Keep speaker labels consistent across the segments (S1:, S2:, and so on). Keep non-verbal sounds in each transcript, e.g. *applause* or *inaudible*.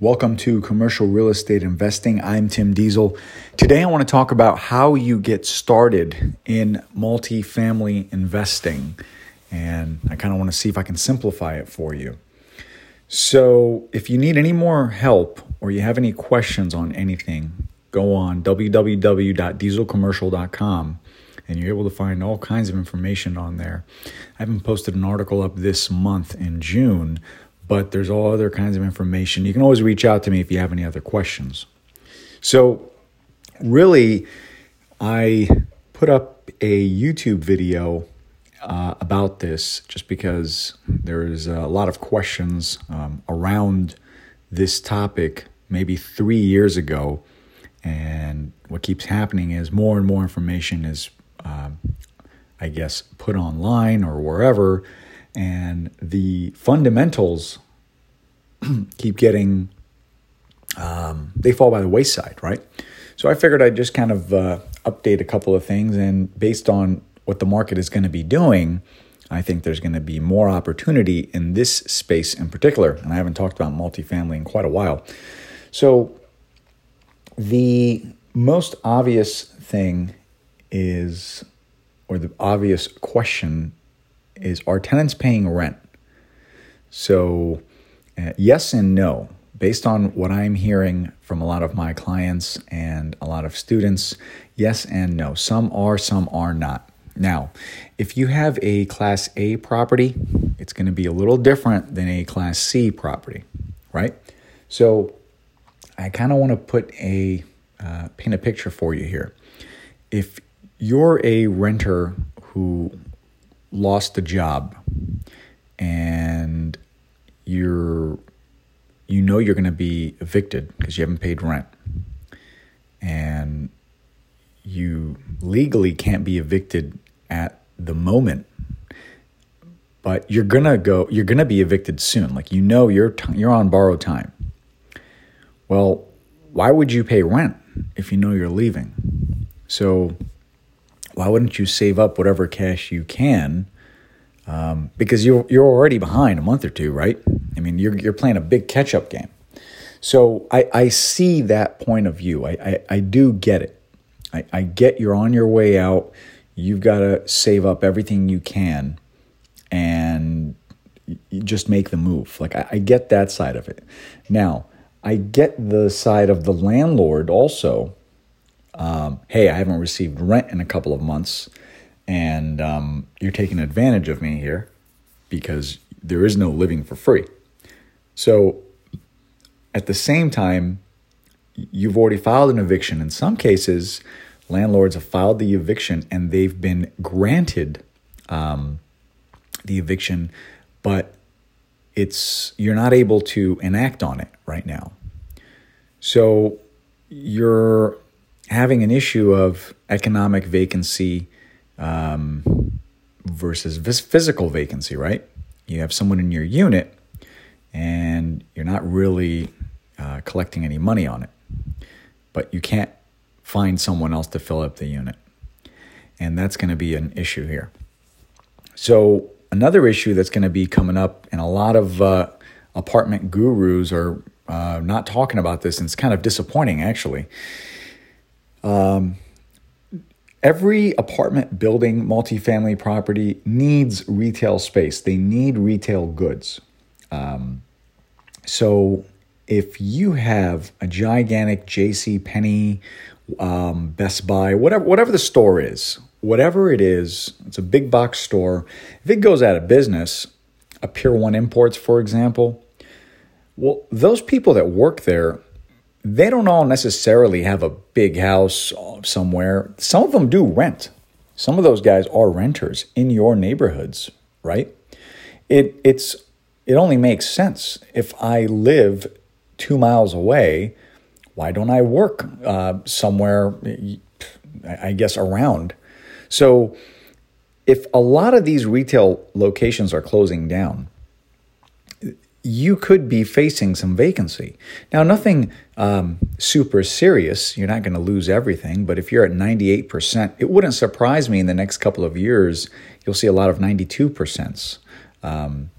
S1: Welcome to Commercial Real Estate Investing. I'm Tim Diesel. Today I want to talk about how you get started in multifamily investing. And I kind of want to see if I can simplify it for you. So, if you need any more help or you have any questions on anything, go on www.dieselcommercial.com and you're able to find all kinds of information on there. I haven't posted an article up this month in June but there's all other kinds of information. You can always reach out to me if you have any other questions. So, really, I put up a YouTube video uh, about this just because there's a lot of questions um, around this topic maybe three years ago. And what keeps happening is more and more information is, um, I guess, put online or wherever and the fundamentals *clears throat* keep getting um, they fall by the wayside, right? So I figured I'd just kind of uh, update a couple of things, and based on what the market is going to be doing, I think there's going to be more opportunity in this space in particular. And I haven't talked about multifamily in quite a while. So the most obvious thing is, or the obvious question is are tenants paying rent? So, uh, yes and no. Based on what I'm hearing from a lot of my clients and a lot of students, yes and no. Some are, some are not. Now, if you have a Class A property, it's going to be a little different than a Class C property, right? So, I kind of want to put a uh, paint a picture for you here. If you're a renter who lost a job and you're you know you're going to be evicted because you haven't paid rent. And you legally can't be evicted at the moment but you're going to go you're going to be evicted soon. Like you know you're t- you're on borrowed time. Well why would you pay rent if you know you're leaving? So why wouldn't you save up whatever cash you can? Um, because you're you're already behind a month or two, right? I mean, you're you're playing a big catch up game. So I, I see that point of view. I, I, I do get it. I, I get you're on your way out. You've got to save up everything you can and just make the move. Like I, I get that side of it. Now, I get the side of the landlord also um, hey, I haven't received rent in a couple of months, and um, you're taking advantage of me here because there is no living for free. So at the same time, you've already filed an eviction. In some cases, landlords have filed the eviction and they've been granted um, the eviction, but it's you're not able to enact on it right now. So you're having an issue of economic vacancy um, versus physical vacancy, right? You have someone in your unit and you're not really uh, collecting any money on it, but you can't find someone else to fill up the unit. And that's going to be an issue here. So, another issue that's going to be coming up, and a lot of uh, apartment gurus are uh, not talking about this, and it's kind of disappointing actually, um, every apartment building, multifamily property needs retail space. They need retail goods. Um, so if you have a gigantic J.C. Penney, um, Best Buy, whatever whatever the store is, whatever it is, it's a big box store. If it goes out of business, a Pier One Imports, for example, well, those people that work there they don't all necessarily have a big house somewhere. Some of them do rent. Some of those guys are renters in your neighborhoods, right? It it's it only makes sense if I live two miles away. Why don't I work uh, somewhere? I guess around. So, if a lot of these retail locations are closing down, you could be facing some vacancy. Now, nothing um, super serious. You're not going to lose everything, but if you're at 98%, it wouldn't surprise me in the next couple of years, you'll see a lot of 92%. Um,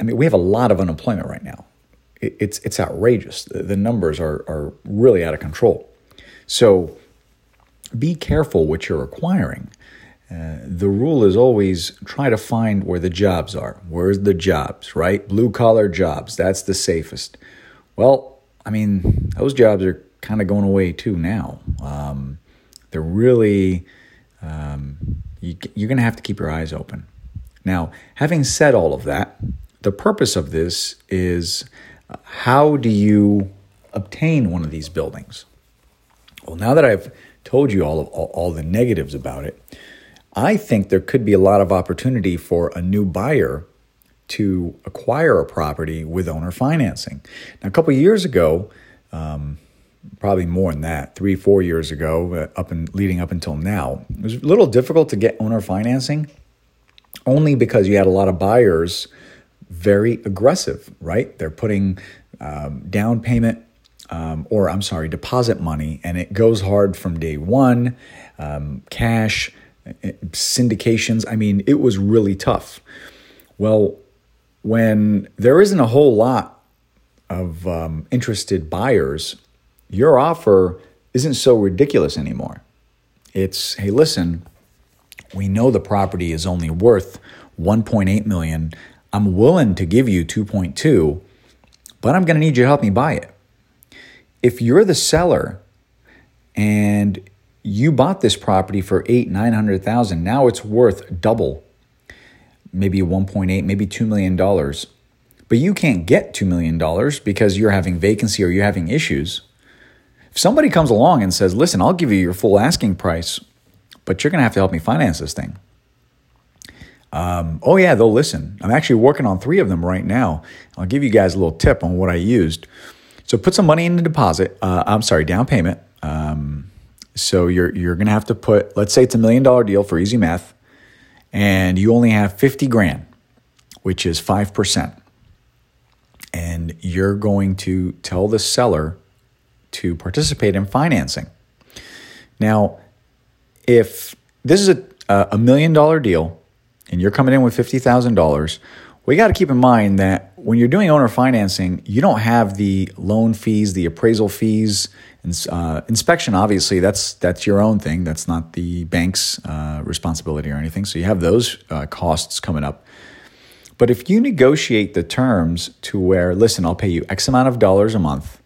S1: I mean, we have a lot of unemployment right now. it's it's outrageous. The, the numbers are are really out of control. So be careful what you're acquiring. Uh, the rule is always try to find where the jobs are. Where's the jobs, right? Blue collar jobs. That's the safest. Well, I mean, those jobs are kind of going away too now. Um, they're really, um, you, you're going to have to keep your eyes open. Now, having said all of that, the purpose of this is uh, how do you obtain one of these buildings? Well, now that I've told you all of all, all the negatives about it, I think there could be a lot of opportunity for a new buyer to acquire a property with owner financing. Now, a couple years ago, um, probably more than that, three, four years ago, uh, up and leading up until now, it was a little difficult to get owner financing, only because you had a lot of buyers very aggressive. Right, they're putting um, down payment. Um, or I'm sorry, deposit money, and it goes hard from day one. Um, cash, syndications. I mean, it was really tough. Well, when there isn't a whole lot of um, interested buyers, your offer isn't so ridiculous anymore. It's, hey, listen, we know the property is only worth 1.8 million. I'm willing to give you 2.2, but I'm going to need you to help me buy it. If you're the seller and you bought this property for eight, nine hundred thousand. Now it's worth double, maybe 1.8, maybe $2 million. But you can't get $2 million because you're having vacancy or you're having issues. If somebody comes along and says, listen, I'll give you your full asking price, but you're going to have to help me finance this thing. Um, oh, yeah, they'll listen. I'm actually working on three of them right now. I'll give you guys a little tip on what I used. So put some money in the deposit. Uh, I'm sorry, down payment. Um, so you're you're gonna have to put, let's say it's a million dollar deal for easy math, and you only have 50 grand, which is 5%. And you're going to tell the seller to participate in financing. Now, if this is a, a million dollar deal and you're coming in with $50,000, we got to keep in mind that when you're doing owner financing, you don't have the loan fees, the appraisal fees, uh, inspection. Obviously, that's that's your own thing. That's not the bank's uh, responsibility or anything. So you have those uh, costs coming up. But if you negotiate the terms to where, listen, I'll pay you X amount of dollars a month,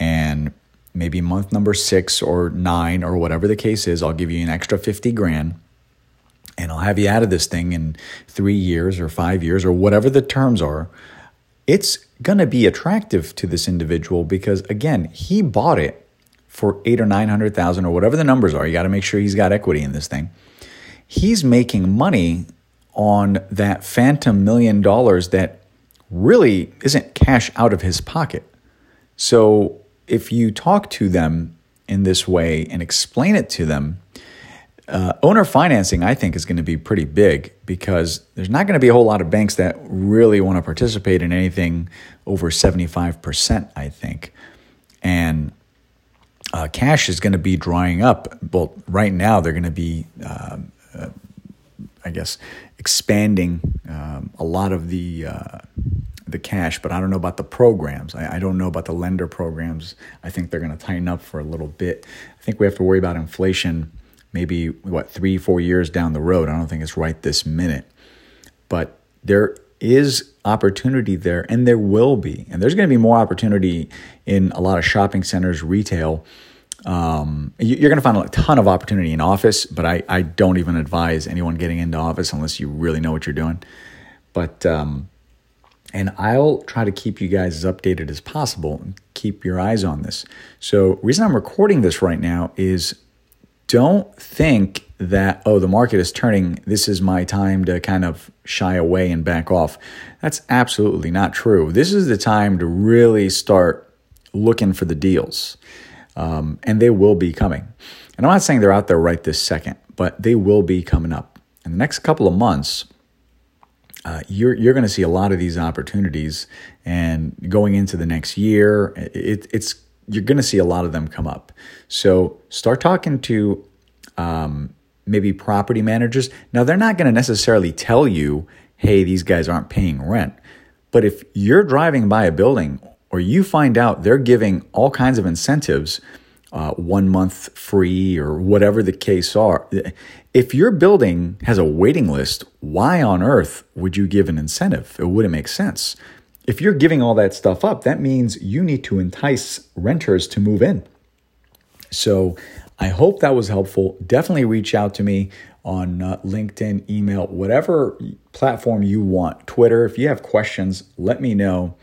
S1: and maybe month number six or nine or whatever the case is, I'll give you an extra fifty grand and I'll have you out of this thing in three years or five years or whatever the terms are, it's going to be attractive to this individual because, again, he bought it for eight or 900,000 or whatever the numbers are. You got to make sure he's got equity in this thing. He's making money on that phantom million dollars that really isn't cash out of his pocket. So if you talk to them in this way and explain it to them, uh, owner financing, I think, is going to be pretty big because there's not going to be a whole lot of banks that really want to participate in anything over 75%, I think. And uh, cash is going to be drying up. Well, right now, they're going to be, um, uh, I guess, expanding um, a lot of the. Uh, the cash, but I don't know about the programs. I, I don't know about the lender programs. I think they're going to tighten up for a little bit. I think we have to worry about inflation maybe what three, four years down the road. I don't think it's right this minute, but there is opportunity there, and there will be, and there's going to be more opportunity in a lot of shopping centers, retail. Um, you're going to find a ton of opportunity in office, but I, I don't even advise anyone getting into office unless you really know what you're doing. But um, and I'll try to keep you guys as updated as possible and keep your eyes on this. So, reason I'm recording this right now is don't think that, oh, the market is turning, this is my time to kind of shy away and back off. That's absolutely not true. This is the time to really start looking for the deals, um, and they will be coming. And I'm not saying they're out there right this second, but they will be coming up. In the next couple of months, uh, you're you're going to see a lot of these opportunities, and going into the next year, it, it's you're going to see a lot of them come up. So start talking to um, maybe property managers. Now, they're not going to necessarily tell you, hey, these guys aren't paying rent. But if you're driving by a building or you find out they're giving all kinds of incentives, uh, one month free or whatever the case are, if your building has a waiting list, why on earth would you give an incentive? It wouldn't make sense. If you're giving all that stuff up, that means you need to entice renters to move in. So I hope that was helpful. Definitely reach out to me on uh, LinkedIn, email, whatever platform you want. Twitter, if you have questions, let me know.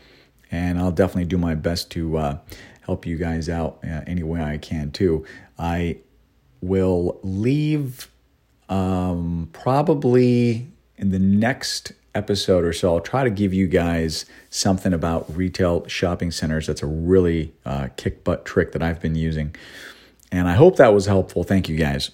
S1: And I'll definitely do my best to uh, help you guys out uh, any way I can, too. I will leave um, probably in the next episode or so. I'll try to give you guys something about retail shopping centers. That's a really uh, kick butt trick that I've been using. And I hope that was helpful. Thank you guys.